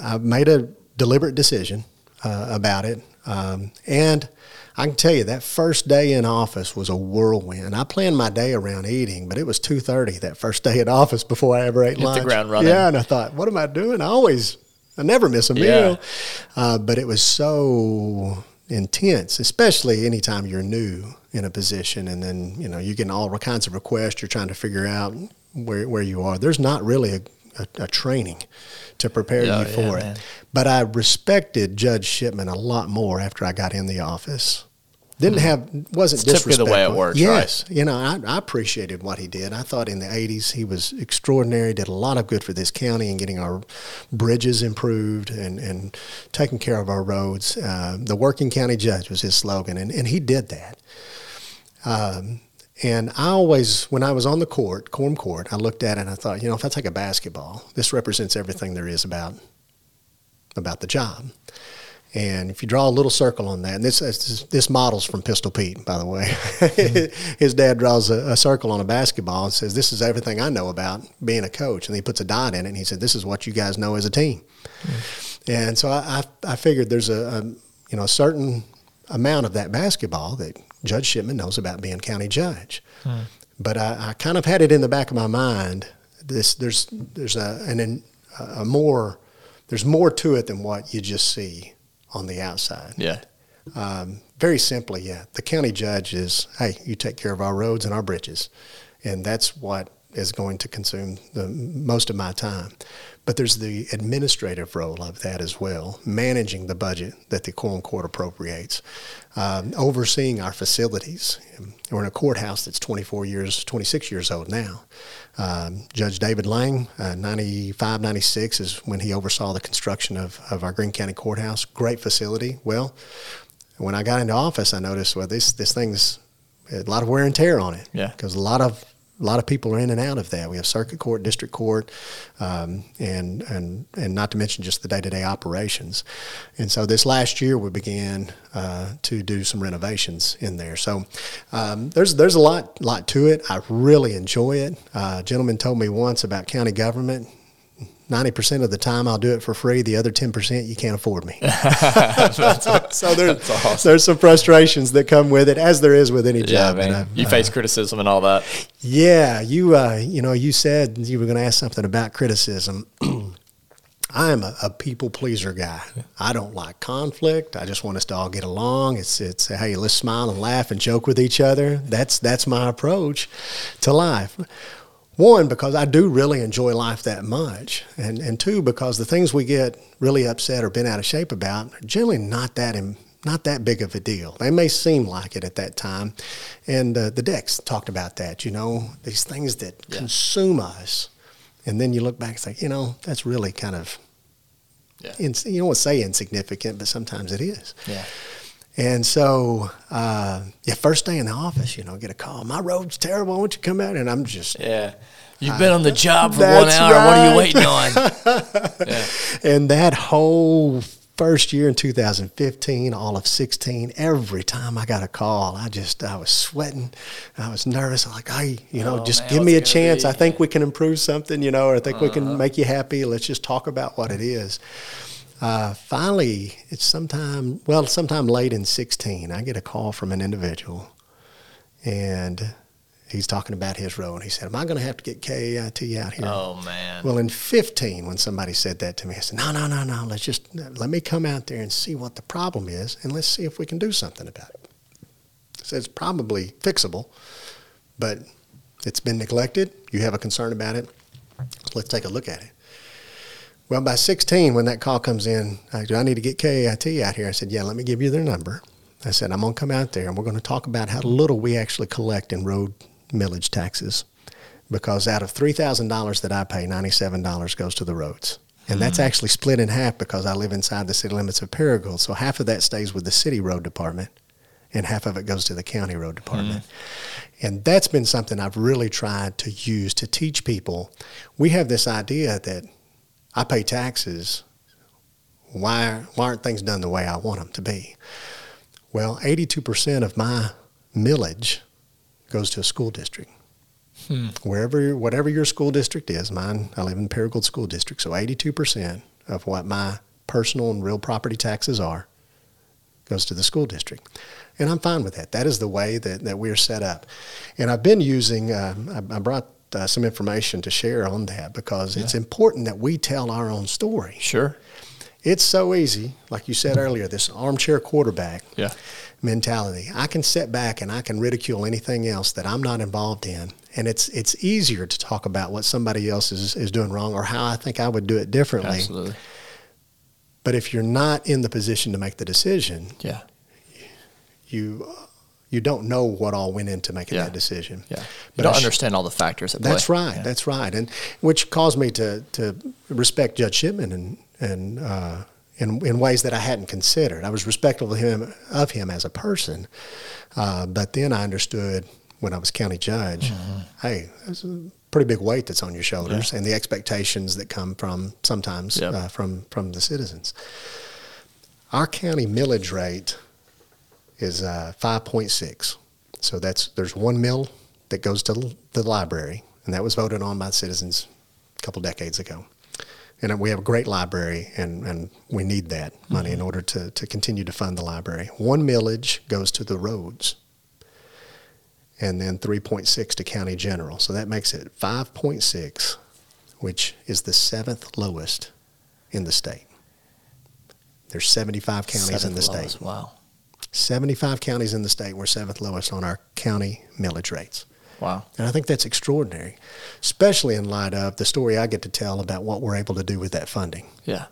I made a deliberate decision uh, about it, um, and I can tell you that first day in office was a whirlwind. I planned my day around eating, but it was two thirty that first day in office before I ever ate
the
lunch.
ground running.
Yeah, and I thought, what am I doing? I always, I never miss a
Yeah.
meal, uh, but it was so intense, especially anytime you're new in a position, and then you know you get all kinds of requests. You're trying to figure out where where you are. There's not really a, a, a training to prepare you
yeah,
for
man.
it. But I respected Judge Shipman a lot more after I got in the office. Didn't have wasn't.
It's typically the way it
disrespectful.
works,
Yes, you know I, I appreciated what he did. I thought in the '80s he was extraordinary. Did a lot of good for this county and getting our bridges improved and and taking care of our roads. Uh, the working county judge was his slogan, and and he did that. Um, and I always, when I was on the court, Quorum Court, I looked at it and I thought, you know, if I take a basketball, this represents everything there is about about the job. And if you draw a little circle on that, and this this, this model's from Pistol Pete, by the way. His dad draws a, a circle on a basketball and says, "This is everything I know about being a coach." And he puts a dot in it, and he said, "This is what you guys know as a team." And so I, I, I figured there's a, a you know a certain amount of that basketball that Judge Shipman knows about being county judge. But I, I kind of had it in the back of my mind. This there's there's a an, a more there's more to it than what you just see on the outside.
Yeah.
Um, very simply, yeah, the county judge is, hey, you take care of our roads and our bridges, and that's what is going to consume the most of my time. But there's the administrative role of that as well, managing the budget that the Quorum Court appropriates, um, overseeing our facilities. We're in a courthouse that's 24 years, 26 years old now. Um, Judge David Lang, uh, 95, 96 is when he oversaw the construction of, of our Greene County Courthouse. Great facility. Well, when I got into office, I noticed well this this thing's a lot of wear and tear on it.
Yeah.
because a lot of a lot of people are in and out of that. We have circuit court, district court, um, and and and not to mention just the day to day operations. And so this last year we began uh, to do some renovations in there. So um, there's there's a lot lot to it. I really enjoy it. Uh, a gentleman told me once about county government. Ninety percent of the time, I'll do it for free. The other ten percent, you can't afford me. so there's there's some frustrations that come with it, as there is with any
Yeah,
job.
man. You
uh,
face criticism and all that.
yeah, you uh, you know, you said you were going to ask something about criticism. I am a, a people pleaser guy. I don't like conflict. I just want us to all get along. It's it's hey, let's smile and laugh and joke with each other. That's that's my approach to life. One, because I do really enjoy life that much, and and two, because the things we get really upset or bent out of shape about are generally not that Im- not that big of a deal. They may seem like it at that time. And uh, the decks talked about that, you know, these things that
Yeah.
consume us. And then you look back and say, you know, that's really kind of,
Yeah.
ins- you don't want to say insignificant, but sometimes it is.
Yeah.
And so, uh, yeah, first day in the office, you know, get a call. My road's terrible. Why don't you come out? And I'm just,
Yeah. You've been on the job for one hour. What are you waiting on? yeah.
and that whole first year in 2015, all of 16, every time I got a call, I just, I was sweating. I was nervous. I'm like, hey, you know,
Oh,
just
man,
give me a chance.
be?
I think we can improve something, you know, or I think we
Uh-huh.
can make you happy. Let's just talk about what it is. Uh, finally, it's sometime, well, sometime late in 16, I get a call from an individual and he's talking about his road. And he said, Am I going to have to get KAIT out here?
Oh man.
Well, in 15, when somebody said that to me, I said, no, no, no, no, let's just, let me come out there and see what the problem is and let's see if we can do something about it. So it's probably fixable, but it's been neglected. You have a concern about it. Let's take a look at it. Well, by 16, when that call comes in, I, do I need to get KAIT out here? I said, yeah, let me give you their number. I said, I'm going to come out there and we're going to talk about how little we actually collect in road millage taxes because out of $3,000 that I pay, $97 goes to the roads. And that's hmm. actually split in half because I live inside the city limits of Paragould. So half of that stays with the city road department and half of it goes to the county road department. Hmm. And that's been something I've really tried to use to teach people. We have this idea that I pay taxes. Why, why aren't things done the way I want them to be? Well, 82% of my millage goes to a school district.
Hmm.
Wherever, whatever your school district is, mine, I live in Paragould School District, so 82% of what my personal and real property taxes are goes to the school district. And I'm fine with that. That is the way that, that we're set up. And I've been using, uh, I, I brought uh, some information to share on that because it's important that we tell our own story.
Sure.
It's so easy, like you said earlier, this armchair quarterback
Yeah.
mentality. I can sit back and I can ridicule anything else that I'm not involved in. And it's it's easier to talk about what somebody else is, is doing wrong or how I think I would do it differently.
Absolutely.
But if you're not in the position to make the decision,
Yeah.
you you don't know what all went into making
Yeah.
that decision.
Yeah. You
But
don't
I sh-
understand all the factors at play.
That's right.
Yeah.
That's right. And which caused me to to respect Judge Shipman and and uh, in in ways that I hadn't considered. I was respectful of him of him as a person, uh, but then I understood when I was county judge.
Mm-hmm.
Hey, there's a pretty big weight that's on your shoulders, and the expectations that come from sometimes
Yep.
uh, from from the citizens. Our county millage rate is uh, 5.6. So that's there's one mill that goes to the library, and that was voted on by citizens a couple decades ago. And we have a great library, and, and we need that money in order to, to continue to fund the library. One millage goes to the roads, and then 3.6 to county general. So that makes it 5.6, which is the seventh lowest in the state. There's 75 counties in
Seventh
the state.
Wow.
75 counties in the state. We're seventh lowest on our county millage rates.
Wow.
And I think that's extraordinary, especially in light of the story I get to tell about what we're able to do with that funding.
Yeah.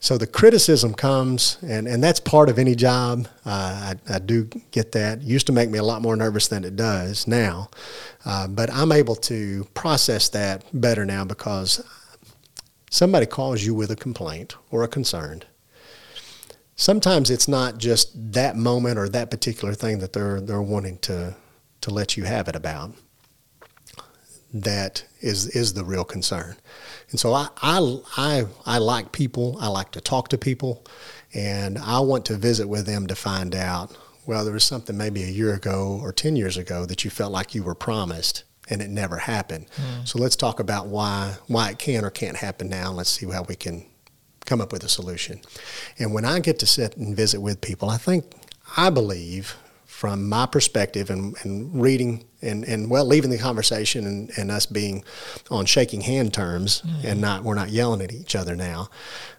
So the criticism comes, and, and that's part of any job. Uh, I, I do get that. Used to make me a lot more nervous than it does now. Uh, but I'm able to process that better now because somebody calls you with a complaint or a concern. Sometimes it's not just that moment or that particular thing that they're, they're wanting to, to let you have it about that is is the real concern. And so I, I, I, I like people. I like to talk to people. And I want to visit with them to find out, well, there was something maybe a year ago or 10 years ago that you felt like you were promised and it never happened. Hmm. So let's talk about why, why it can or can't happen now. Let's see how we can come up with a solution. And when I get to sit and visit with people, I think, I believe, from my perspective and, and reading and, and well leaving the conversation and, and us being on shaking hand terms and not we're not yelling at each other now.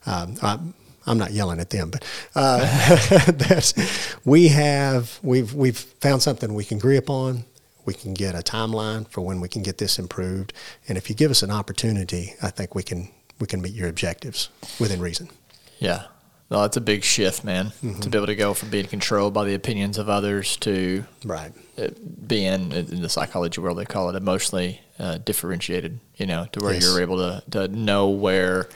Um, I, I'm not yelling at them, but uh, that's, we have we've we've found something we can agree upon. We can get a timeline for when we can get this improved, and if you give us an opportunity, I think we can we can meet your objectives within reason.
Yeah. No, it's a big shift, man.
Mm-hmm.
To be able to go from being controlled by the opinions of others to
Right.
uh, being in the psychology world, they call it emotionally uh, differentiated. You know, to where
Yes.
you're able to to know where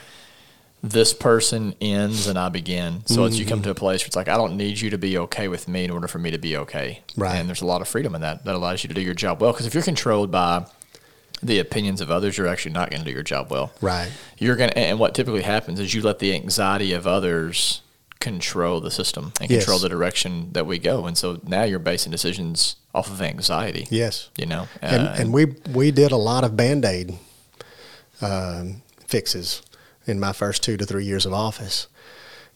this person ends and I begin. So it's you come to a place where it's like I don't need you to be okay with me in order for me to be okay.
Right.
And there's a lot of freedom in that that allows you to do your job well. Because if you're controlled by the opinions of others, you're actually not going to do your job well
Right.
you're going to and what typically happens is you let the anxiety of others control the system and control
Yes.
the direction that we go and so now you're basing decisions off of anxiety
Yes.
you know uh,
and, and we we did a lot of band aid um, fixes in my first two to three years of office,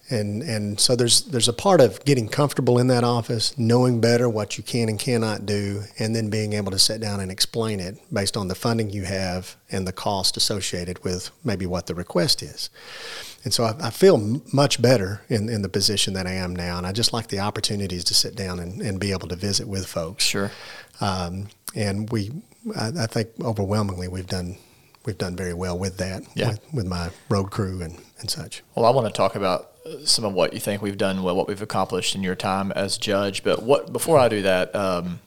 and and so there's there's a part of getting comfortable in that office, knowing better what you can and cannot do, and then being able to sit down and explain it based on the funding you have and the cost associated with maybe what the request is. And so I, I feel much better in, in the position that I am now, and I just like the opportunities to sit down and, and be able to visit with folks
sure
um, and we, I, I think overwhelmingly we've done we've done very well with that
Yeah.
with, with my road crew and, and such.
well i want to talk about some of what you think we've done well what we've accomplished in your time as judge but what before i do that um,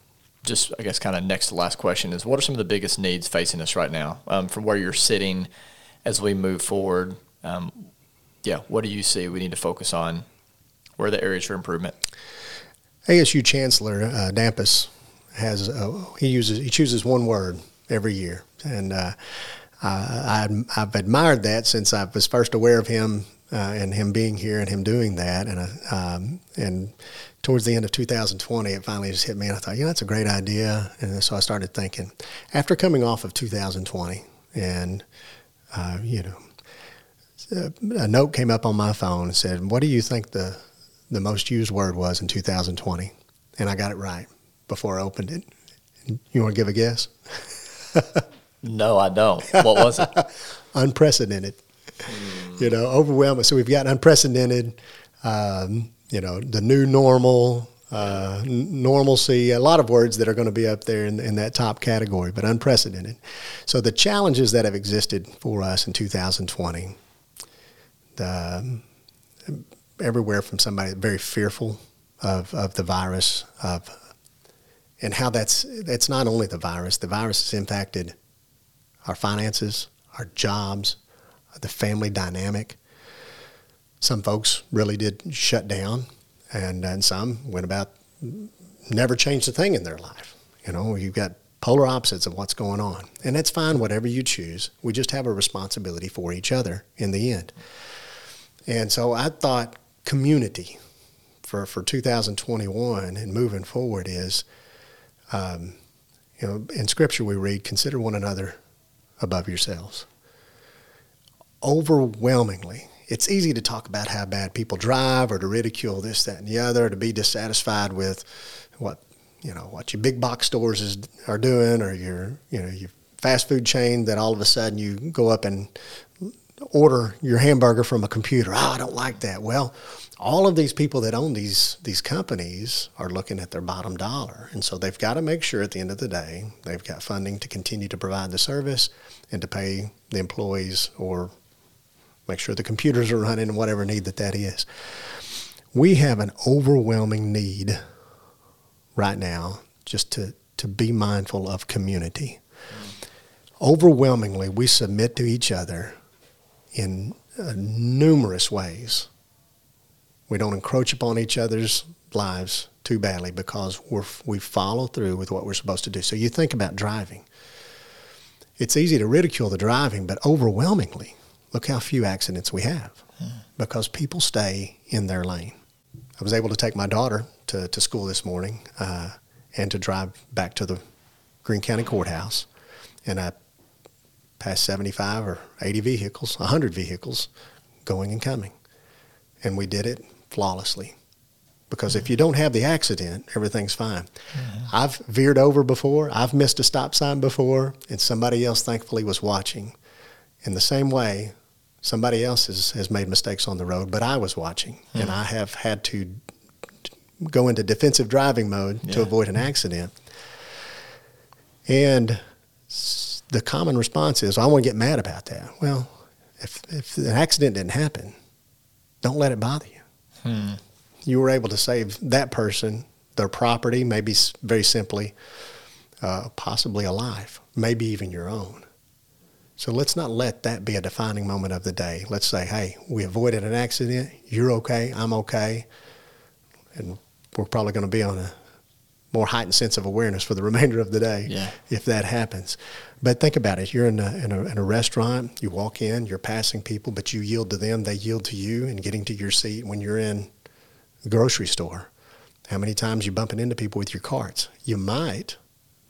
just i guess kind of next to last question is what are some of the biggest needs facing us right now um, from where you're sitting as we move forward? Um, yeah what do you see we need to focus on? Where are the areas for improvement?
ASU Chancellor uh, Damphousse has uh, he uses he chooses one word every year, and uh, I, I've admired that since I was first aware of him uh, and him being here and him doing that, and uh, um, and towards the end of 2020, it finally just hit me, and I thought, you know, that's a great idea, and so I started thinking. After coming off of 2020, and uh, you know, a note came up on my phone and said, "What do you think the the most used word was in 2020?" And I got it right before I opened it. You want to give a guess?
No, I don't. What was it?
Unprecedented. You know, overwhelming. So we've got unprecedented. Um, you know, the new normal, uh, n- normalcy. A lot of words that are going to be up there in, in that top category, but unprecedented. So the challenges that have existed for us in 2020. The everywhere from somebody very fearful of, of the virus of and how that's that's not only the virus the virus has impacted our finances our jobs the family dynamic. Some folks really did shut down and, and some went about never changed a thing in their life. You know you've got polar opposites of what's going on. And that's fine whatever you choose. We just have a responsibility for each other in the end. And so I thought community for, for 2021 and moving forward is, um, you know, in Scripture we read, consider one another above yourselves. Overwhelmingly, it's easy to talk about how bad people drive or to ridicule this, that, and the other, to be dissatisfied with what you know what your big box stores is, are doing, or your you know your fast food chain that all of a sudden you go up and order your hamburger from a computer. Oh, I don't like that. Well, all of these people that own these these companies are looking at their bottom dollar, and so they've got to make sure at the end of the day they've got funding to continue to provide the service and to pay the employees or make sure the computers are running and whatever need that that is. We have an overwhelming need right now just to to be mindful of community. Overwhelmingly, we submit to each other in uh, numerous ways. We don't encroach upon each other's lives too badly because we're, we follow through with what we're supposed to do. So you think about driving. It's easy to ridicule the driving, but overwhelmingly, look how few accidents we have because people stay in their lane. I was able to take my daughter to, to school this morning uh, and to drive back to the Greene County Courthouse. And I passed 75 or 80 vehicles, 100 vehicles going and coming. And we did it flawlessly. Because if you don't have the accident, everything's fine. I've veered over before, I've missed a stop sign before, and somebody else thankfully was watching. In the same way, somebody else has, has made mistakes on the road, but I was watching, and I have had to go into defensive driving mode to avoid an accident. And the common response is, I want to get mad about that. Well, if, if an accident didn't happen, don't let it bother you. You were able to save that person, their property, maybe very simply, uh, possibly a life, maybe even your own. So let's not let that be a defining moment of the day. Let's say, hey, we avoided an accident. You're okay. I'm okay. And we're probably going to be on a more heightened sense of awareness for the remainder of the day
Yeah.
if that happens. But think about it. You're in a, in, a, in a restaurant, you walk in, you're passing people, but you yield to them, they yield to you, and getting to your seat when you're in the grocery store. How many times you bumping into people with your carts? You might,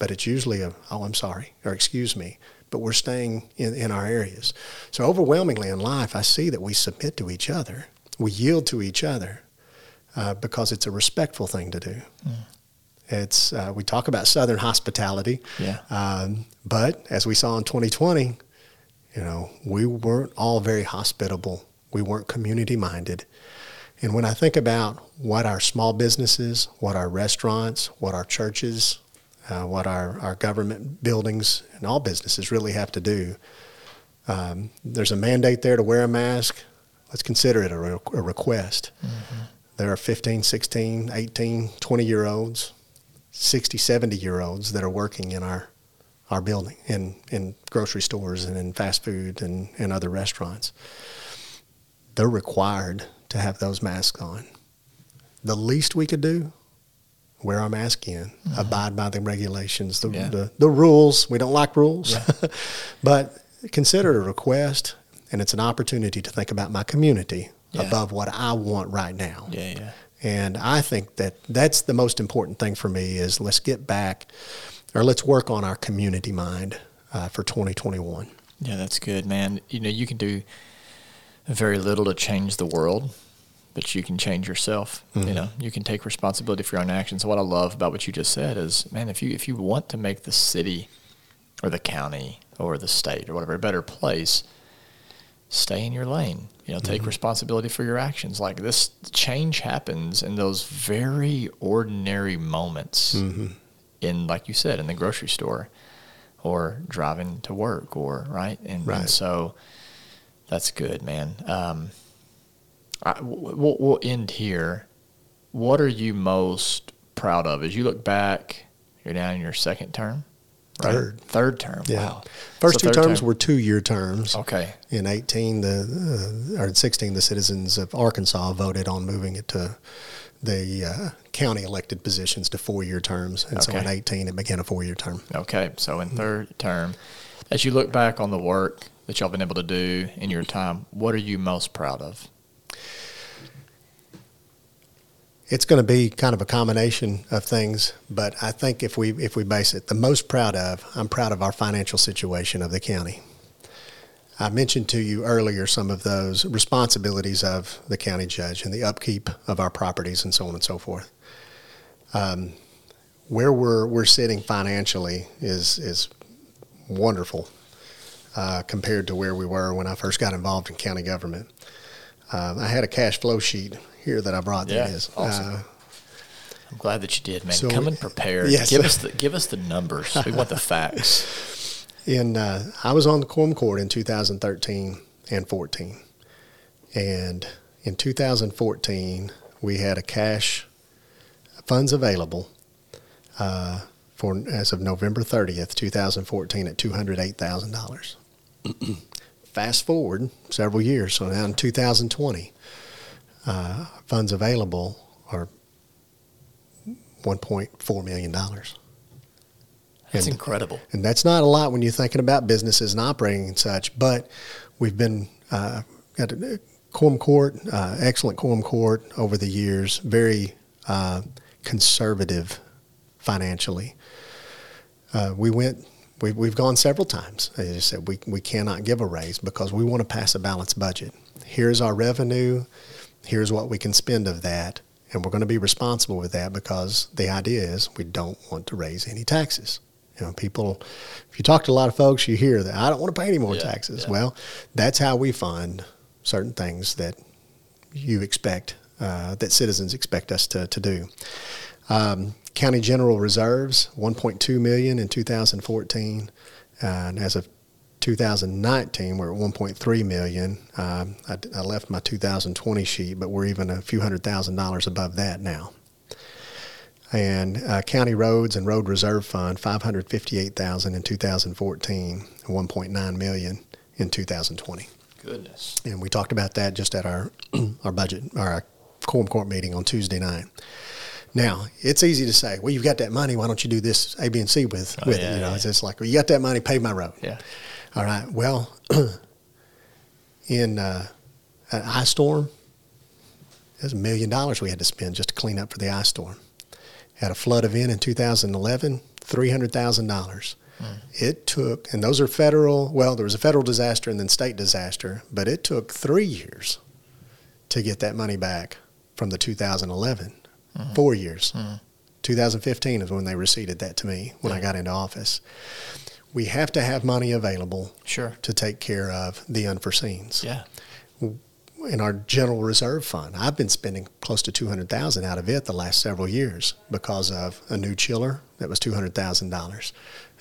but it's usually a, oh, I'm sorry, or excuse me. But we're staying in, in our areas. So overwhelmingly in life, I see that we submit to each other. We yield to each other uh, because it's a respectful thing to do. It's uh, we talk about Southern hospitality,
Yeah.
um, but as we saw in 2020, you know, we weren't all very hospitable. We weren't community minded. And when I think about what our small businesses, what our restaurants, what our churches, uh, what our, our government buildings and all businesses really have to do, um, there's a mandate there to wear a mask. Let's consider it a, re- a request. There are 15, 16, 18, 20 year olds, 60, 70 year olds that are working in our, our building, in, in grocery stores and in fast food and, and other restaurants. They're required to have those masks on. The least we could do, wear our mask in, abide by the regulations, the,
Mm-hmm. Yeah.
the, the rules. We don't like rules, but consider it a request, and it's an opportunity to think about my community
Yeah.
above what I want right now.
Yeah, yeah.
And I think that that's the most important thing for me is let's get back or let's work on our community mind uh, for 2021.
Yeah, that's good, man. You know, you can do very little to change the world, but you can change yourself. You mm-hmm. know, you can take responsibility for your own actions. What I love about what you just said is, man, if you if you want to make the city or the county or the state or whatever a better place, stay in your lane. You know, take mm-hmm. responsibility for your actions. Like this change happens in those very ordinary moments mm-hmm. in like you said, in the grocery store or driving to work or right. And,
Right.
and so that's good, man. Um, I, we'll, we'll end here. What are you most proud of as you look back? You're down in your second term, right?
Third.
third term.
Yeah.
Wow.
First
So
two terms
term-
were two year terms.
okay.
In 18, the uh, or in 16, the citizens of Arkansas voted on moving it to the uh, county elected positions to four year terms. And so in 18, it began a four year term.
Okay, so in third term, as you look back on the work that y'all been able to do in your time, what are you most proud of?
It's going to be kind of a combination of things, but I think if we if we base it, the most proud of, I'm proud of our financial situation of the county. I mentioned to you earlier some of those responsibilities of the county judge and the upkeep of our properties and so on and so forth. Um, where we're we're sitting financially is is wonderful uh, compared to where we were when I first got involved in county government. Um, I had a cash flow sheet here that I brought.
Yeah,
it is.
awesome.
Uh,
I'm glad that you did, man.
So-
Come and prepare.
Yes.
Give us the give us the numbers. We want the facts.
in uh, I was on the Quorum Court in 2013 and 14, and in 2014 we had a cash funds available uh, for as of November 30th, 2014, at 208 thousand dollars. Fast forward several years, so now in 2020, uh, funds available are 1.4 million dollars.
That's
And-
incredible.
And that's not a lot when you're thinking about businesses and operating and such. But we've been uh, got a quorum court, uh, excellent quorum court over the years, very uh, conservative financially. Uh, we went. We, we've gone several times. As I said, we, we cannot give a raise because we want to pass a balanced budget. Here's our revenue. Here's what we can spend of that. And we're going to be responsible with that because the idea is we don't want to raise any taxes. You know, people, if you talk to a lot of folks, you hear that I don't want to pay any more
Yeah,
taxes.
yeah.
Well, that's how we fund certain things that you expect, uh, that citizens expect us to, to do. Um, county general reserves, 1.2 million in 2014, uh, and as of 2019, we're at 1.3 million. Um, I, I left my 2020 sheet, but we're even a few hundred thousand dollars above that now. And uh, county roads and road reserve fund 558,000 in 2014, 1.9 million in 2020.
Goodness.
And we talked about that just at our our budget our quorum court meeting on Tuesday night. Now it's easy to say, well, you've got that money. Why don't you do this A, B, and C with with
yeah,
it? You know,
yeah.
it's just like, well, you got that money, pay my road.
Yeah.
All right. Well, in uh, an ice storm, there's a million dollars we had to spend just to clean up for the ice storm. Had a flood event in 2011, three hundred thousand dollars. Hmm. It took, and those are federal. Well, there was a federal disaster and then state disaster, but it took three years to get that money back from the 2011. Hmm. Four years. Hmm. 2015 is when they receipted that to me when I got into office. We have to have money available
Sure.
to take care of the unforeseens
Yeah.
in our general reserve fund. I've been spending close to 200,000 out of it the last several years because of a new chiller that was $200,000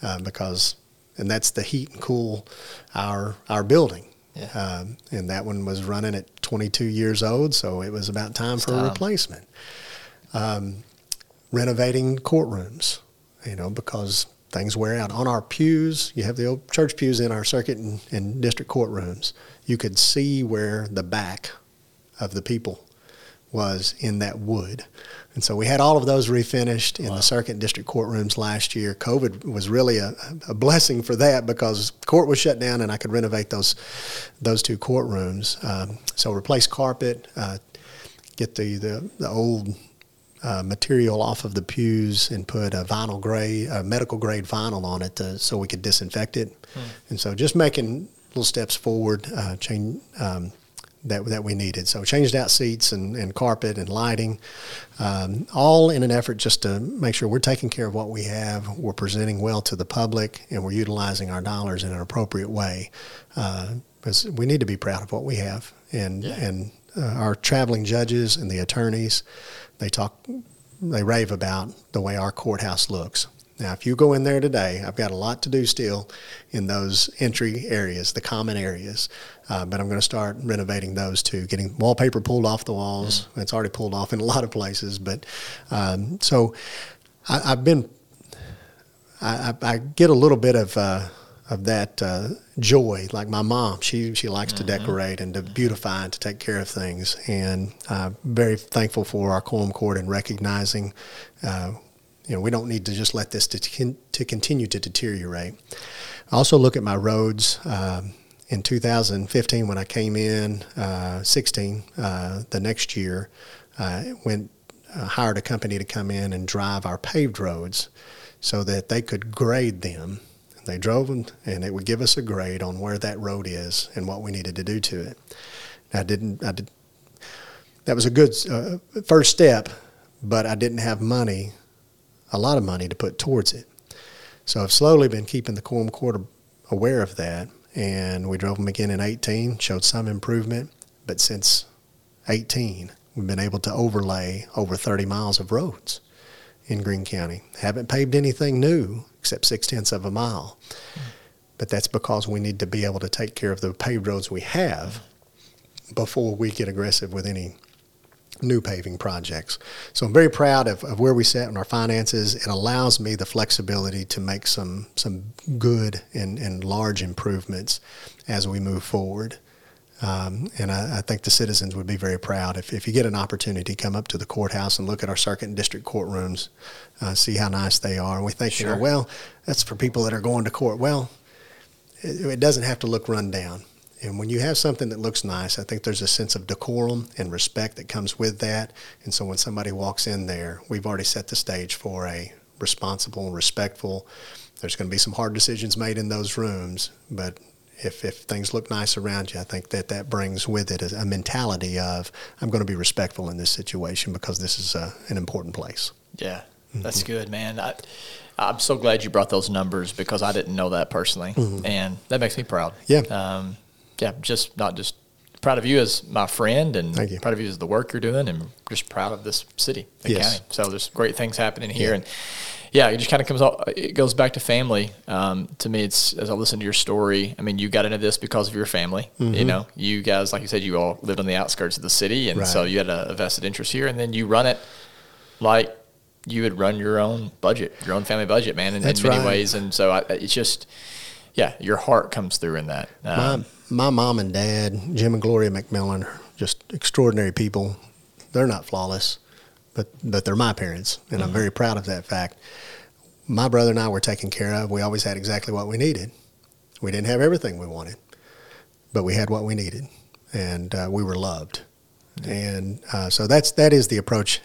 uh, because and that's the heat and cool our our building.
Yeah.
Um, and that one was running at 22 years old, so it was about time for a replacement. Um, renovating courtrooms, you know, because things wear out. On our pews, you have the old church pews in our circuit and, and district courtrooms. You could see where the back of the people was in that wood. And so we had all of those refinished in the circuit and district courtrooms last year. COVID was really a, a blessing for that because court was shut down and I could renovate those those two courtrooms. Um, so replace carpet, uh, get the, the, the old uh, material off of the pews and put a vinyl grade, uh, medical grade vinyl on it to, so we could disinfect it. And so just making little steps forward, uh, change, um, that, that we needed. So changed out seats and, and carpet and lighting, um, all in an effort just to make sure we're taking care of what we have, we're presenting well to the public, and we're utilizing our dollars in an appropriate way. Uh, because we need to be proud of what we have. And,
Yeah.
and uh, our traveling judges and the attorneys, they talk, they rave about the way our courthouse looks. Now, if you go in there today, I've got a lot to do still in those entry areas, the common areas, uh, but I'm going to start renovating those too, getting wallpaper pulled off the walls. It's already pulled off in a lot of places, but um, so I, I've been, I, I, I get a little bit of uh, of that uh, joy. Like my mom, she she likes to decorate and to beautify and to take care of things, and uh, very thankful for our quorum court and recognizing. Uh, you know, we don't need to just let this to, to continue to deteriorate. I also look at my roads. Um, in 2015, when I came in, uh, 16, uh, the next year, I went uh, hired a company to come in and drive our paved roads so that they could grade them. They drove them, and it would give us a grade on where that road is and what we needed to do to it. I didn't. I did. That was a good uh, first step, but I didn't have money, a lot of money to put towards it. So I've slowly been keeping the quorum court aware of that, and we drove them again in 18, showed some improvement, but since 18, we've been able to overlay over 30 miles of roads in Greene County. Haven't paved anything new except six tenths of a mile, but that's because we need to be able to take care of the paved roads we have before we get aggressive with any new paving projects. So I'm very proud of, of where we sit in our finances. It allows me the flexibility to make some some good and, and large improvements as we move forward. Um, and I, I think the citizens would be very proud if, if you get an opportunity, to come up to the courthouse and look at our circuit and district courtrooms, uh, see how nice they are. And we think, you
Sure.
know, well, that's for people that are going to court. Well, it, it doesn't have to look run down. And when you have something that looks nice, I think there's a sense of decorum and respect that comes with that. And so when somebody walks in there, we've already set the stage for a responsible, and respectful. There's going to be some hard decisions made in those rooms, but if, if things look nice around you, I think that that brings with it a, a mentality of I'm going to be respectful in this situation because this is a, an important place.
Yeah, that's good, man. I, I'm so glad you brought those numbers because I didn't know that personally, and that makes me proud.
Yeah.
um, yeah, just not just proud of you as my friend, and proud of you as the work you're doing, and just proud of this city, the
Yes.
county. So there's great things happening here,
Yeah.
and yeah, it just kind of comes out. It goes back to family. Um, to me, it's as I listen to your story. I mean, you got into this because of your family. Mm-hmm. You know, you guys, like you said, you all lived on the outskirts of the city, and right. so you had a, a vested interest here, and then you run it like you would run your own budget, your own family budget, man, in, in many right. ways. And so I, it's just, yeah, your heart comes through in that.
Um, my, my mom and dad, Jim and Gloria McMillon, are just extraordinary people. They're not flawless but but they're my parents, and mm-hmm. I'm very proud of that fact. My brother and I were taken care of. We always had exactly what we needed. We didn't have everything we wanted, but we had what we needed, and uh, we were loved. Mm-hmm. And uh, so that's that is the approach.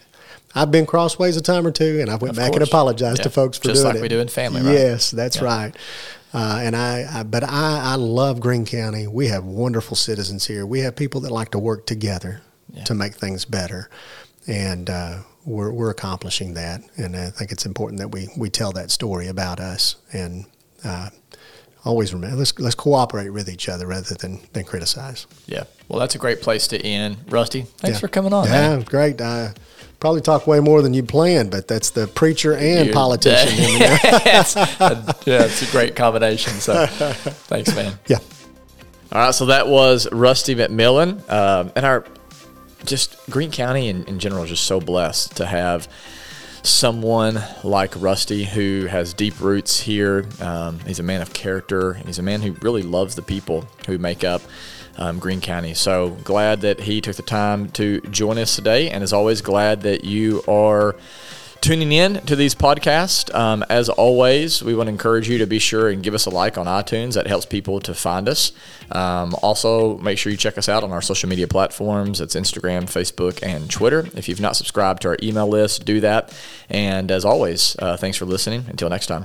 I've been crossways a time or two, and I went of back course. and apologized yeah. to folks for
Just
doing
like
it.
we do in family, right?
Yes, that's yeah. right. Uh, and I, I, but I, I love Greene County. We have wonderful citizens here. We have people that like to work together yeah. to make things better and uh, we're, we're accomplishing that. And I think it's important that we, we tell that story about us and uh, always remember let's let's cooperate with each other rather than than criticize.
Yeah, well, that's a great place to end. Rusty, thanks yeah. for coming on.
Yeah, man. great. I probably talk way more than you planned, but that's the preacher and You're politician. yeah,
it's a great combination. So, thanks, man.
Yeah.
All right, so that was Rusty McMillon, um, and our just Greene County in, in general is just so blessed to have someone like Rusty who has deep roots here. Um, he's a man of character, he's a man who really loves the people who make up um, Greene County. So glad that he took the time to join us today, and as always, glad that you are tuning in to these podcasts. Um, as always, we want to encourage you to be sure and give us a like on iTunes. That helps people to find us. Um, also, make sure you check us out on our social media platforms. It's Instagram, Facebook, and Twitter. If you've not subscribed to our email list, do that. And as always, uh, thanks for listening. Until next time.